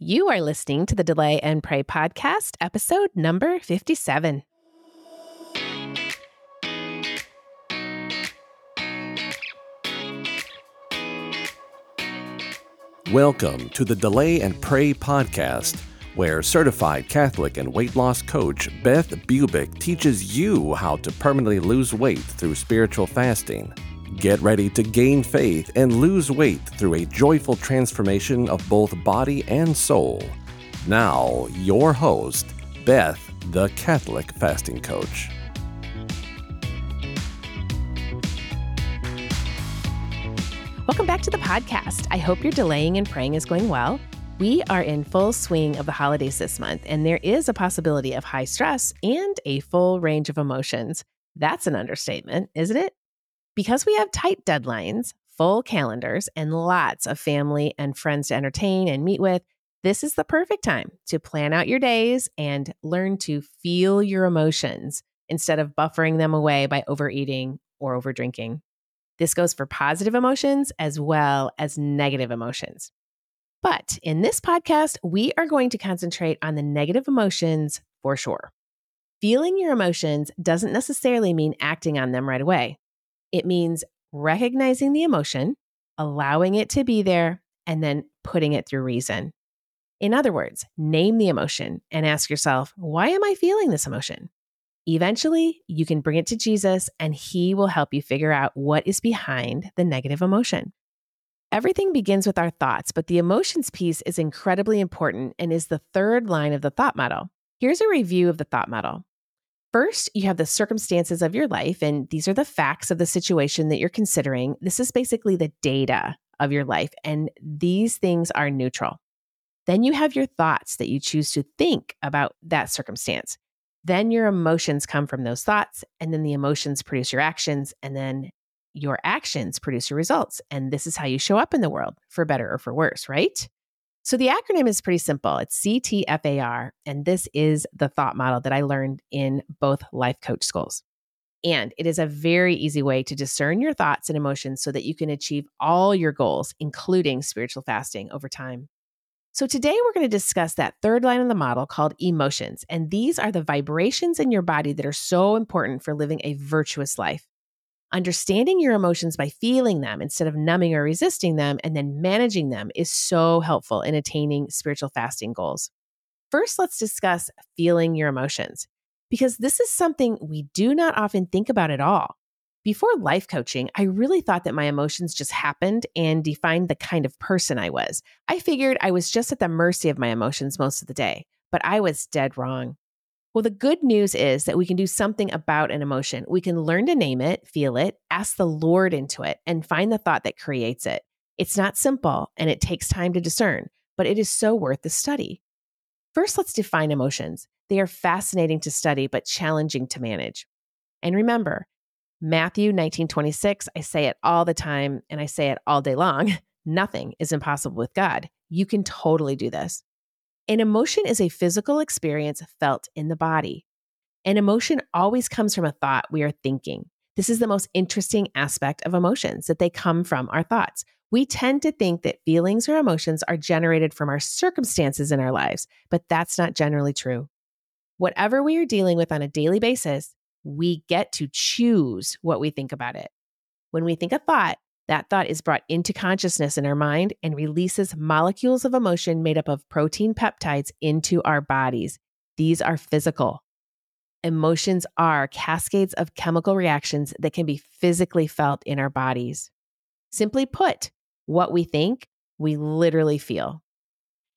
You are listening to the Delay and Pray podcast, episode number 57. Welcome to the Delay and Pray podcast, where certified Catholic and weight loss coach Beth Bubick teaches you how to permanently lose weight through spiritual fasting. Get ready to gain faith and lose weight through a joyful transformation of both body and soul. Now, your host, Beth, the Catholic Fasting Coach. Welcome back to the podcast. I hope your delaying and praying is going well. We are in full swing of the holidays this month, and there is a possibility of high stress and a full range of emotions. That's an understatement, isn't it? Because we have tight deadlines, full calendars, and lots of family and friends to entertain and meet with, this is the perfect time to plan out your days and learn to feel your emotions instead of buffering them away by overeating or overdrinking. This goes for positive emotions as well as negative emotions. But in this podcast, we are going to concentrate on the negative emotions for sure. Feeling your emotions doesn't necessarily mean acting on them right away. It means recognizing the emotion, allowing it to be there, and then putting it through reason. In other words, name the emotion and ask yourself, why am I feeling this emotion? Eventually, you can bring it to Jesus and he will help you figure out what is behind the negative emotion. Everything begins with our thoughts, but the emotions piece is incredibly important and is the third line of the thought model. Here's a review of the thought model. First, you have the circumstances of your life, and these are the facts of the situation that you're considering. This is basically the data of your life, and these things are neutral. Then you have your thoughts that you choose to think about that circumstance. Then your emotions come from those thoughts, and then the emotions produce your actions, and then your actions produce your results. And this is how you show up in the world, for better or for worse, right? So the acronym is pretty simple. It's CTFAR, and this is the thought model that I learned in both life coach schools. And it is a very easy way to discern your thoughts and emotions so that you can achieve all your goals, including spiritual fasting over time. So, today we're going to discuss that third line of the model called emotions. And these are the vibrations in your body that are so important for living a virtuous life. Understanding your emotions by feeling them instead of numbing or resisting them and then managing them is so helpful in attaining spiritual fasting goals. First, let's discuss feeling your emotions because this is something we do not often think about at all. Before life coaching, I really thought that my emotions just happened and defined the kind of person I was. I figured I was just at the mercy of my emotions most of the day, but I was dead wrong. Well, the good news is that we can do something about an emotion. We can learn to name it, feel it, ask the Lord into it, and find the thought that creates it. It's not simple and it takes time to discern, but it is so worth the study. First, let's define emotions. They are fascinating to study, but challenging to manage. And remember, Matthew 19:26, I say it all the time and I say it all day long. Nothing is impossible with God. You can totally do this. An emotion is a physical experience felt in the body. An emotion always comes from a thought we are thinking. This is the most interesting aspect of emotions that they come from our thoughts. We tend to think that feelings or emotions are generated from our circumstances in our lives, but that's not generally true. Whatever we are dealing with on a daily basis, we get to choose what we think about it. When we think a thought, that thought is brought into consciousness in our mind and releases molecules of emotion made up of protein peptides into our bodies. These are physical. Emotions are cascades of chemical reactions that can be physically felt in our bodies. Simply put, what we think, we literally feel.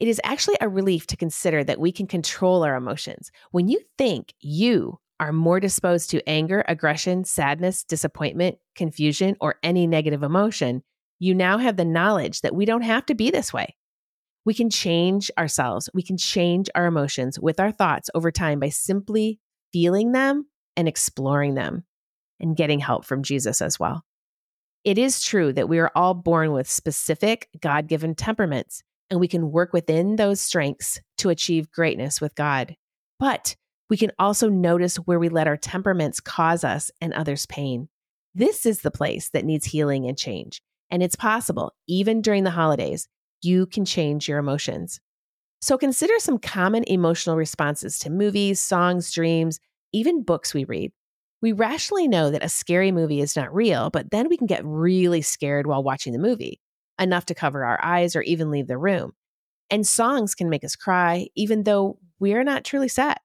It is actually a relief to consider that we can control our emotions. When you think you are more disposed to anger, aggression, sadness, disappointment, confusion, or any negative emotion, you now have the knowledge that we don't have to be this way. We can change ourselves. We can change our emotions with our thoughts over time by simply feeling them and exploring them and getting help from Jesus as well. It is true that we are all born with specific God given temperaments, and we can work within those strengths to achieve greatness with God. But we can also notice where we let our temperaments cause us and others pain. This is the place that needs healing and change. And it's possible, even during the holidays, you can change your emotions. So consider some common emotional responses to movies, songs, dreams, even books we read. We rationally know that a scary movie is not real, but then we can get really scared while watching the movie, enough to cover our eyes or even leave the room. And songs can make us cry, even though we're not truly sad.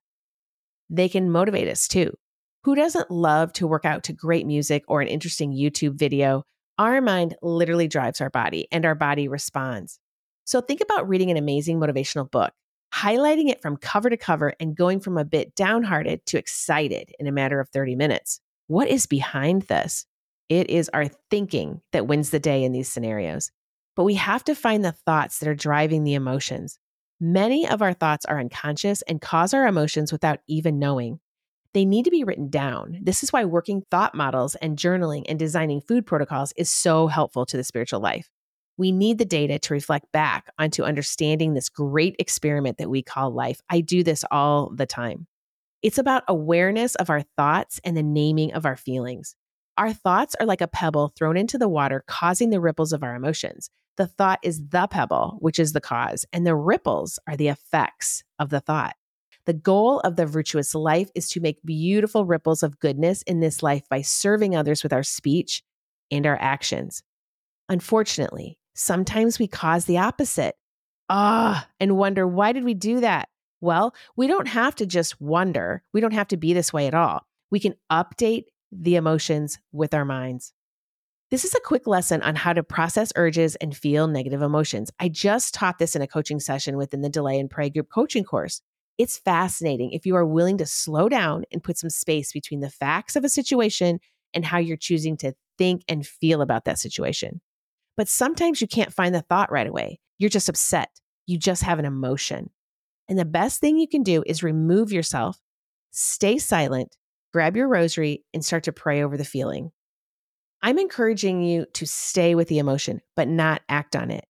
They can motivate us too. Who doesn't love to work out to great music or an interesting YouTube video? Our mind literally drives our body, and our body responds. So think about reading an amazing motivational book, highlighting it from cover to cover, and going from a bit downhearted to excited in a matter of 30 minutes. What is behind this? It is our thinking that wins the day in these scenarios. But we have to find the thoughts that are driving the emotions. Many of our thoughts are unconscious and cause our emotions without even knowing. They need to be written down. This is why working thought models and journaling and designing food protocols is so helpful to the spiritual life. We need the data to reflect back onto understanding this great experiment that we call life. I do this all the time. It's about awareness of our thoughts and the naming of our feelings. Our thoughts are like a pebble thrown into the water, causing the ripples of our emotions. The thought is the pebble, which is the cause, and the ripples are the effects of the thought. The goal of the virtuous life is to make beautiful ripples of goodness in this life by serving others with our speech and our actions. Unfortunately, sometimes we cause the opposite. Ah, and wonder why did we do that? Well, we don't have to just wonder. We don't have to be this way at all. We can update the emotions with our minds. This is a quick lesson on how to process urges and feel negative emotions. I just taught this in a coaching session within the Delay and Pray group coaching course. It's fascinating if you are willing to slow down and put some space between the facts of a situation and how you're choosing to think and feel about that situation. But sometimes you can't find the thought right away. You're just upset. You just have an emotion. And the best thing you can do is remove yourself, stay silent, grab your rosary, and start to pray over the feeling. I'm encouraging you to stay with the emotion, but not act on it.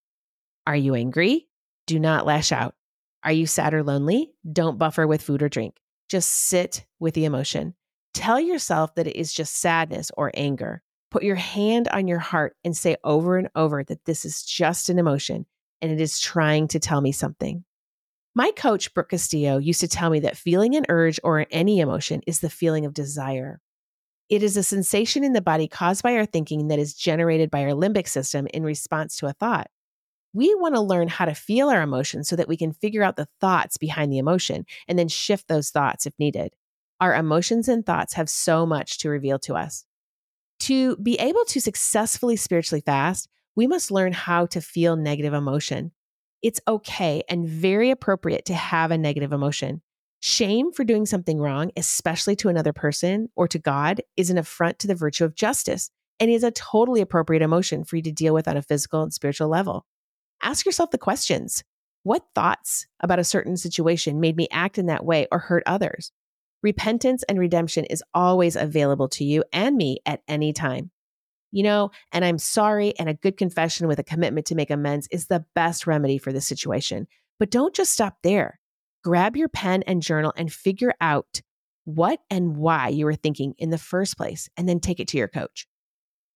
Are you angry? Do not lash out. Are you sad or lonely? Don't buffer with food or drink. Just sit with the emotion. Tell yourself that it is just sadness or anger. Put your hand on your heart and say over and over that this is just an emotion and it is trying to tell me something. My coach, Brooke Castillo, used to tell me that feeling an urge or any emotion is the feeling of desire. It is a sensation in the body caused by our thinking that is generated by our limbic system in response to a thought. We want to learn how to feel our emotions so that we can figure out the thoughts behind the emotion and then shift those thoughts if needed. Our emotions and thoughts have so much to reveal to us. To be able to successfully spiritually fast, we must learn how to feel negative emotion. It's okay and very appropriate to have a negative emotion. Shame for doing something wrong, especially to another person or to God, is an affront to the virtue of justice and is a totally appropriate emotion for you to deal with on a physical and spiritual level. Ask yourself the questions What thoughts about a certain situation made me act in that way or hurt others? Repentance and redemption is always available to you and me at any time. You know, and I'm sorry, and a good confession with a commitment to make amends is the best remedy for this situation. But don't just stop there grab your pen and journal and figure out what and why you were thinking in the first place, and then take it to your coach.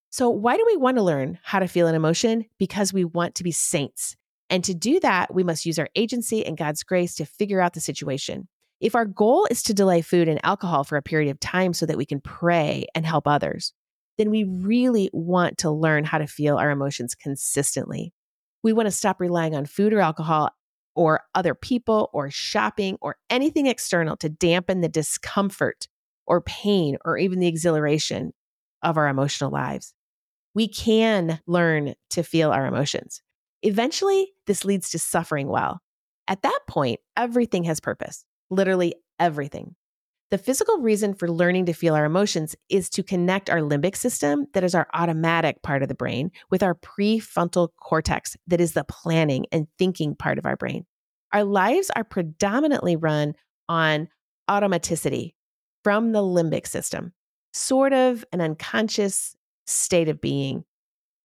So, why do we want to learn how to feel an emotion? Because we want to be saints. And to do that, we must use our agency and God's grace to figure out the situation. If our goal is to delay food and alcohol for a period of time so that we can pray and help others, then we really want to learn how to feel our emotions consistently. We want to stop relying on food or alcohol or other people or shopping or anything external to dampen the discomfort or pain or even the exhilaration of our emotional lives. We can learn to feel our emotions. Eventually, this leads to suffering well. At that point, everything has purpose, literally everything. The physical reason for learning to feel our emotions is to connect our limbic system, that is our automatic part of the brain, with our prefrontal cortex, that is the planning and thinking part of our brain. Our lives are predominantly run on automaticity from the limbic system, sort of an unconscious state of being.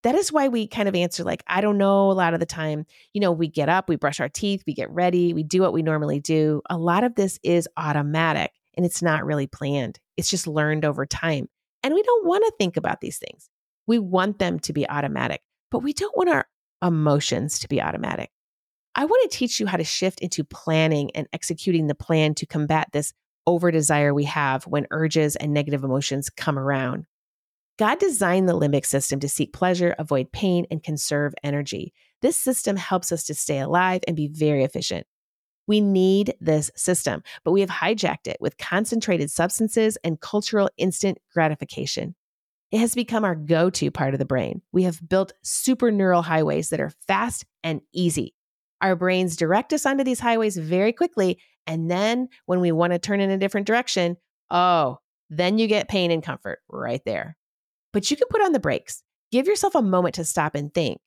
That is why we kind of answer like, I don't know a lot of the time. You know, we get up, we brush our teeth, we get ready, we do what we normally do. A lot of this is automatic and it's not really planned. It's just learned over time. And we don't want to think about these things. We want them to be automatic, but we don't want our emotions to be automatic. I want to teach you how to shift into planning and executing the plan to combat this over desire we have when urges and negative emotions come around. God designed the limbic system to seek pleasure, avoid pain, and conserve energy. This system helps us to stay alive and be very efficient. We need this system, but we have hijacked it with concentrated substances and cultural instant gratification. It has become our go to part of the brain. We have built super neural highways that are fast and easy. Our brains direct us onto these highways very quickly. And then when we want to turn in a different direction, oh, then you get pain and comfort right there. But you can put on the brakes. Give yourself a moment to stop and think.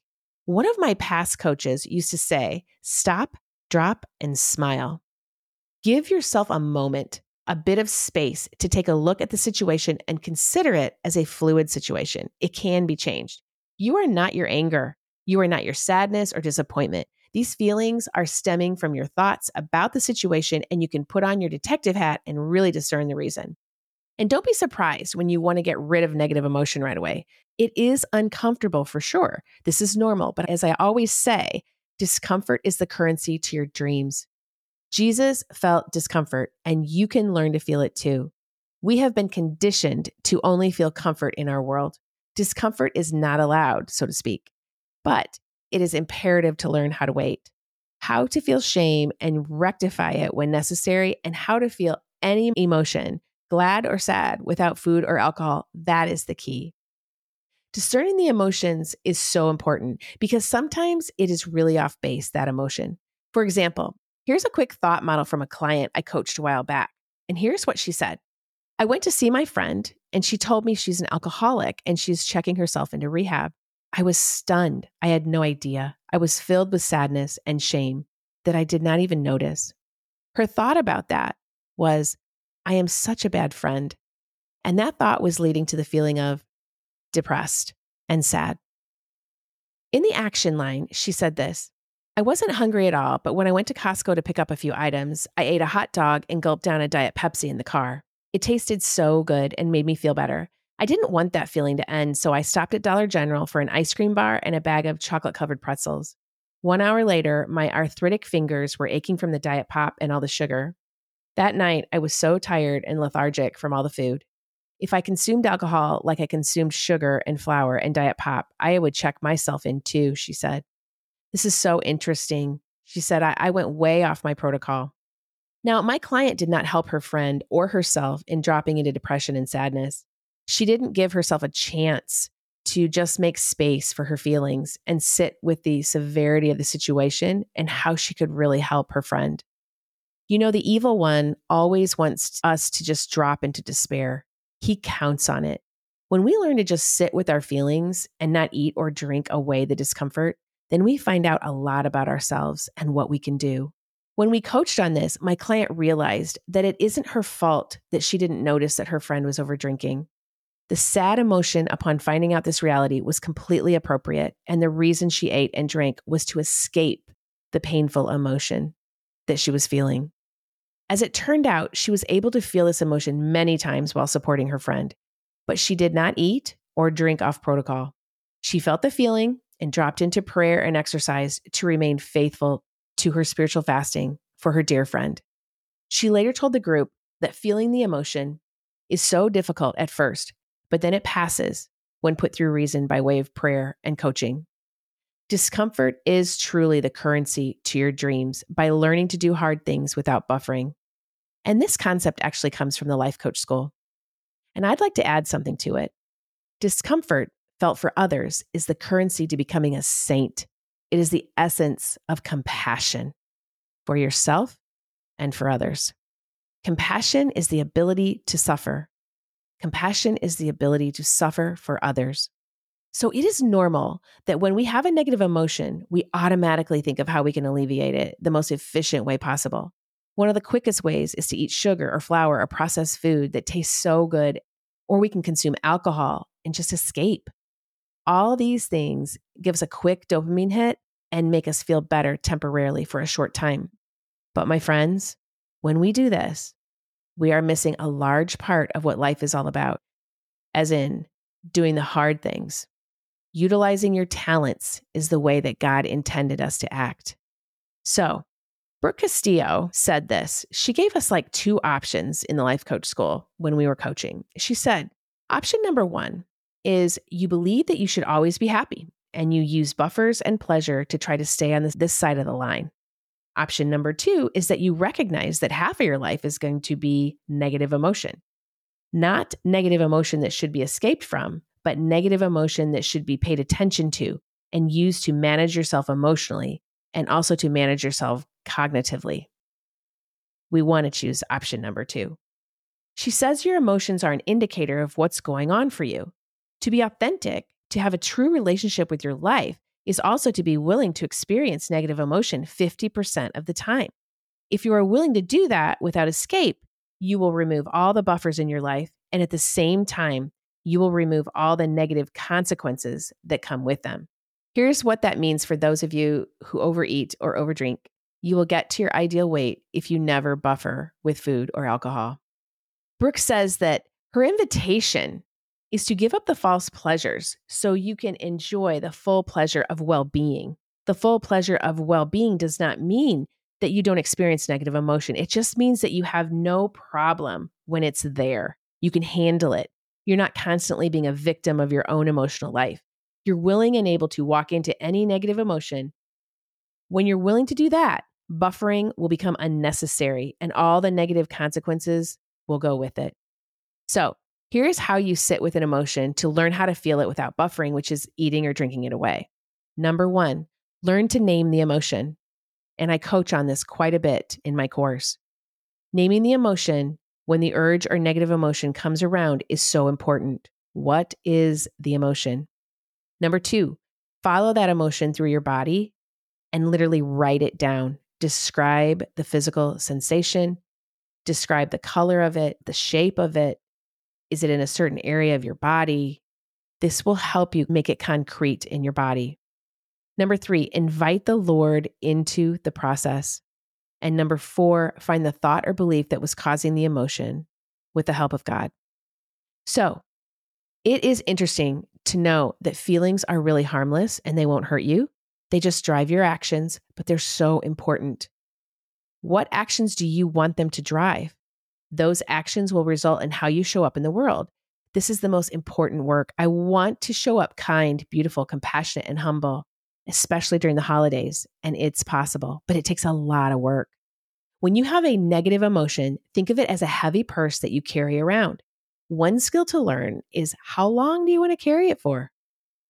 One of my past coaches used to say, stop, drop, and smile. Give yourself a moment, a bit of space to take a look at the situation and consider it as a fluid situation. It can be changed. You are not your anger. You are not your sadness or disappointment. These feelings are stemming from your thoughts about the situation, and you can put on your detective hat and really discern the reason. And don't be surprised when you want to get rid of negative emotion right away. It is uncomfortable for sure. This is normal. But as I always say, discomfort is the currency to your dreams. Jesus felt discomfort, and you can learn to feel it too. We have been conditioned to only feel comfort in our world. Discomfort is not allowed, so to speak. But it is imperative to learn how to wait, how to feel shame and rectify it when necessary, and how to feel any emotion, glad or sad, without food or alcohol. That is the key. Discerning the emotions is so important because sometimes it is really off base, that emotion. For example, here's a quick thought model from a client I coached a while back. And here's what she said I went to see my friend, and she told me she's an alcoholic and she's checking herself into rehab. I was stunned. I had no idea. I was filled with sadness and shame that I did not even notice. Her thought about that was, I am such a bad friend. And that thought was leading to the feeling of depressed and sad. In the action line, she said this I wasn't hungry at all, but when I went to Costco to pick up a few items, I ate a hot dog and gulped down a Diet Pepsi in the car. It tasted so good and made me feel better. I didn't want that feeling to end, so I stopped at Dollar General for an ice cream bar and a bag of chocolate covered pretzels. One hour later, my arthritic fingers were aching from the diet pop and all the sugar. That night, I was so tired and lethargic from all the food. If I consumed alcohol like I consumed sugar and flour and diet pop, I would check myself in too, she said. This is so interesting. She said, I, I went way off my protocol. Now, my client did not help her friend or herself in dropping into depression and sadness she didn't give herself a chance to just make space for her feelings and sit with the severity of the situation and how she could really help her friend. You know, the evil one always wants us to just drop into despair. He counts on it. When we learn to just sit with our feelings and not eat or drink away the discomfort, then we find out a lot about ourselves and what we can do. When we coached on this, my client realized that it isn't her fault that she didn't notice that her friend was over drinking. The sad emotion upon finding out this reality was completely appropriate, and the reason she ate and drank was to escape the painful emotion that she was feeling. As it turned out, she was able to feel this emotion many times while supporting her friend, but she did not eat or drink off protocol. She felt the feeling and dropped into prayer and exercise to remain faithful to her spiritual fasting for her dear friend. She later told the group that feeling the emotion is so difficult at first but then it passes when put through reason by way of prayer and coaching. Discomfort is truly the currency to your dreams by learning to do hard things without buffering. And this concept actually comes from the Life Coach School. And I'd like to add something to it. Discomfort felt for others is the currency to becoming a saint. It is the essence of compassion for yourself and for others. Compassion is the ability to suffer Compassion is the ability to suffer for others. So it is normal that when we have a negative emotion, we automatically think of how we can alleviate it the most efficient way possible. One of the quickest ways is to eat sugar or flour or processed food that tastes so good, or we can consume alcohol and just escape. All these things give us a quick dopamine hit and make us feel better temporarily for a short time. But my friends, when we do this, we are missing a large part of what life is all about, as in doing the hard things. Utilizing your talents is the way that God intended us to act. So, Brooke Castillo said this. She gave us like two options in the life coach school when we were coaching. She said, option number one is you believe that you should always be happy and you use buffers and pleasure to try to stay on this, this side of the line. Option number two is that you recognize that half of your life is going to be negative emotion. Not negative emotion that should be escaped from, but negative emotion that should be paid attention to and used to manage yourself emotionally and also to manage yourself cognitively. We want to choose option number two. She says your emotions are an indicator of what's going on for you. To be authentic, to have a true relationship with your life, is also to be willing to experience negative emotion 50% of the time. If you are willing to do that without escape, you will remove all the buffers in your life. And at the same time, you will remove all the negative consequences that come with them. Here's what that means for those of you who overeat or overdrink. You will get to your ideal weight if you never buffer with food or alcohol. Brooke says that her invitation is to give up the false pleasures so you can enjoy the full pleasure of well being. The full pleasure of well being does not mean that you don't experience negative emotion. It just means that you have no problem when it's there. You can handle it. You're not constantly being a victim of your own emotional life. You're willing and able to walk into any negative emotion. When you're willing to do that, buffering will become unnecessary and all the negative consequences will go with it. So, Here's how you sit with an emotion to learn how to feel it without buffering, which is eating or drinking it away. Number one, learn to name the emotion. And I coach on this quite a bit in my course. Naming the emotion when the urge or negative emotion comes around is so important. What is the emotion? Number two, follow that emotion through your body and literally write it down. Describe the physical sensation, describe the color of it, the shape of it, is it in a certain area of your body? This will help you make it concrete in your body. Number three, invite the Lord into the process. And number four, find the thought or belief that was causing the emotion with the help of God. So it is interesting to know that feelings are really harmless and they won't hurt you. They just drive your actions, but they're so important. What actions do you want them to drive? Those actions will result in how you show up in the world. This is the most important work. I want to show up kind, beautiful, compassionate, and humble, especially during the holidays. And it's possible, but it takes a lot of work. When you have a negative emotion, think of it as a heavy purse that you carry around. One skill to learn is how long do you want to carry it for?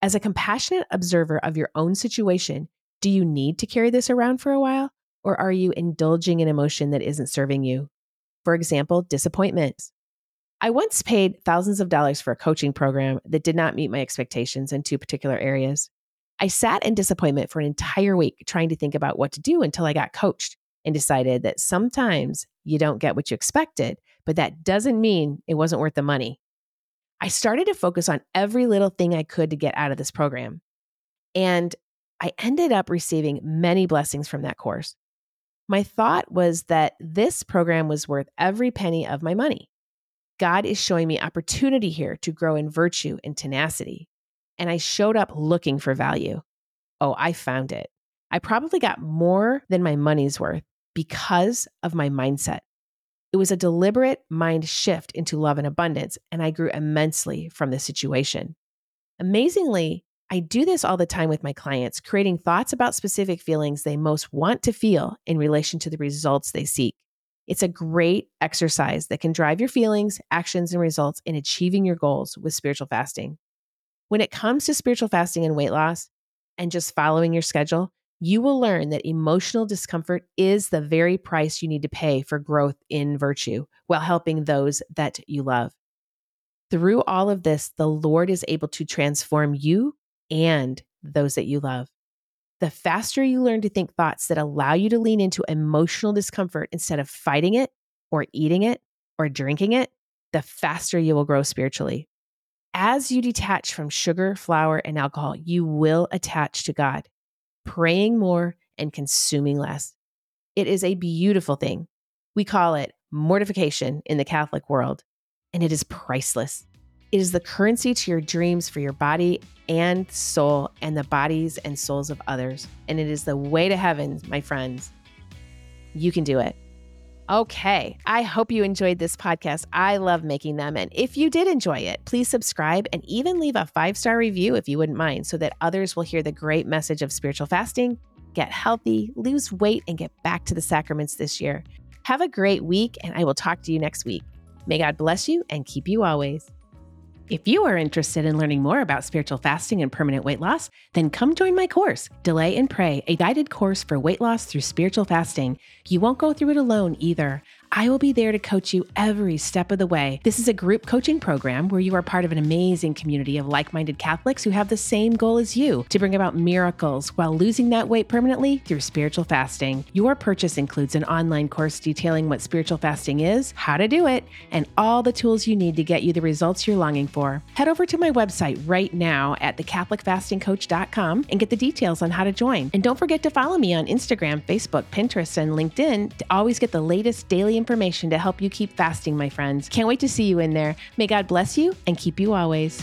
As a compassionate observer of your own situation, do you need to carry this around for a while? Or are you indulging an emotion that isn't serving you? For example, disappointment. I once paid thousands of dollars for a coaching program that did not meet my expectations in two particular areas. I sat in disappointment for an entire week trying to think about what to do until I got coached and decided that sometimes you don't get what you expected, but that doesn't mean it wasn't worth the money. I started to focus on every little thing I could to get out of this program. And I ended up receiving many blessings from that course. My thought was that this program was worth every penny of my money. God is showing me opportunity here to grow in virtue and tenacity. And I showed up looking for value. Oh, I found it. I probably got more than my money's worth because of my mindset. It was a deliberate mind shift into love and abundance, and I grew immensely from the situation. Amazingly, I do this all the time with my clients, creating thoughts about specific feelings they most want to feel in relation to the results they seek. It's a great exercise that can drive your feelings, actions, and results in achieving your goals with spiritual fasting. When it comes to spiritual fasting and weight loss and just following your schedule, you will learn that emotional discomfort is the very price you need to pay for growth in virtue while helping those that you love. Through all of this, the Lord is able to transform you and those that you love. The faster you learn to think thoughts that allow you to lean into emotional discomfort instead of fighting it or eating it or drinking it, the faster you will grow spiritually. As you detach from sugar, flour, and alcohol, you will attach to God, praying more and consuming less. It is a beautiful thing. We call it mortification in the Catholic world, and it is priceless. It is the currency to your dreams for your body and soul and the bodies and souls of others. And it is the way to heaven, my friends. You can do it. Okay, I hope you enjoyed this podcast. I love making them. And if you did enjoy it, please subscribe and even leave a five star review if you wouldn't mind so that others will hear the great message of spiritual fasting, get healthy, lose weight, and get back to the sacraments this year. Have a great week, and I will talk to you next week. May God bless you and keep you always. If you are interested in learning more about spiritual fasting and permanent weight loss, then come join my course, Delay and Pray, a guided course for weight loss through spiritual fasting. You won't go through it alone either. I will be there to coach you every step of the way. This is a group coaching program where you are part of an amazing community of like minded Catholics who have the same goal as you to bring about miracles while losing that weight permanently through spiritual fasting. Your purchase includes an online course detailing what spiritual fasting is, how to do it, and all the tools you need to get you the results you're longing for. Head over to my website right now at thecatholicfastingcoach.com and get the details on how to join. And don't forget to follow me on Instagram, Facebook, Pinterest, and LinkedIn to always get the latest daily information to help you keep fasting, my friends. Can't wait to see you in there. May God bless you and keep you always.